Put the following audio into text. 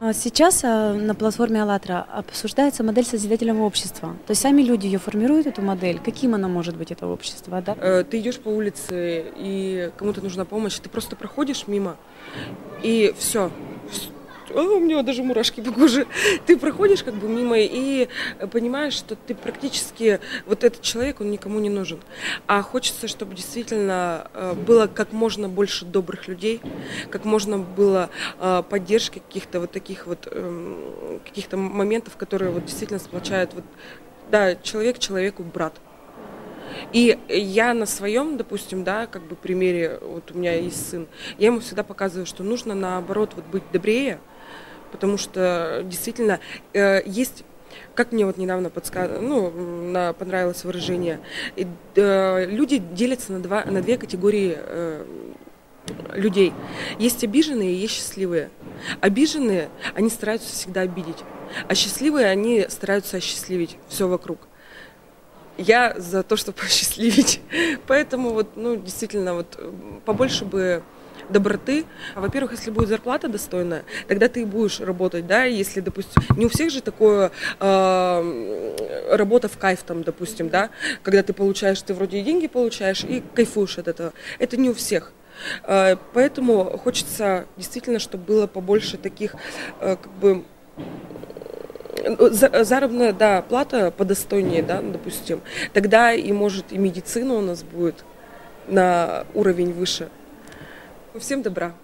А Сейчас а, на платформе «АЛЛАТРА» обсуждается модель созидательного общества. То есть сами люди ее формируют, эту модель. Каким она может быть, это общество, да? Э, Ты идешь по улице, и кому-то нужна помощь, ты просто проходишь мимо, и все. У меня даже мурашки по коже. Ты проходишь как бы мимо и понимаешь, что ты практически вот этот человек, он никому не нужен. А хочется, чтобы действительно э, было как можно больше добрых людей, как можно было э, поддержки каких-то вот таких вот эм, каких-то моментов, которые вот действительно сплочают вот да, человек человеку брат. И я на своем, допустим, да, как бы примере, вот у меня есть сын, я ему всегда показываю, что нужно наоборот вот быть добрее, потому что действительно э, есть как мне вот недавно подсказано, ну, понравилось выражение, и, э, люди делятся на, два, на две категории э, людей. Есть обиженные и есть счастливые. Обиженные, они стараются всегда обидеть, а счастливые, они стараются осчастливить все вокруг. Я за то, чтобы осчастливить. Поэтому вот, ну, действительно, вот побольше бы доброты. Во-первых, если будет зарплата достойная, тогда ты будешь работать, да, если, допустим, не у всех же такое э, работа в кайф там, допустим, да, когда ты получаешь, ты вроде и деньги получаешь и кайфуешь от этого. Это не у всех. Э, Поэтому хочется действительно, чтобы было побольше таких, э, как бы, за- заработная, да, плата подостойнее, да, допустим. Тогда и, может, и медицина у нас будет на уровень выше. Всем добра.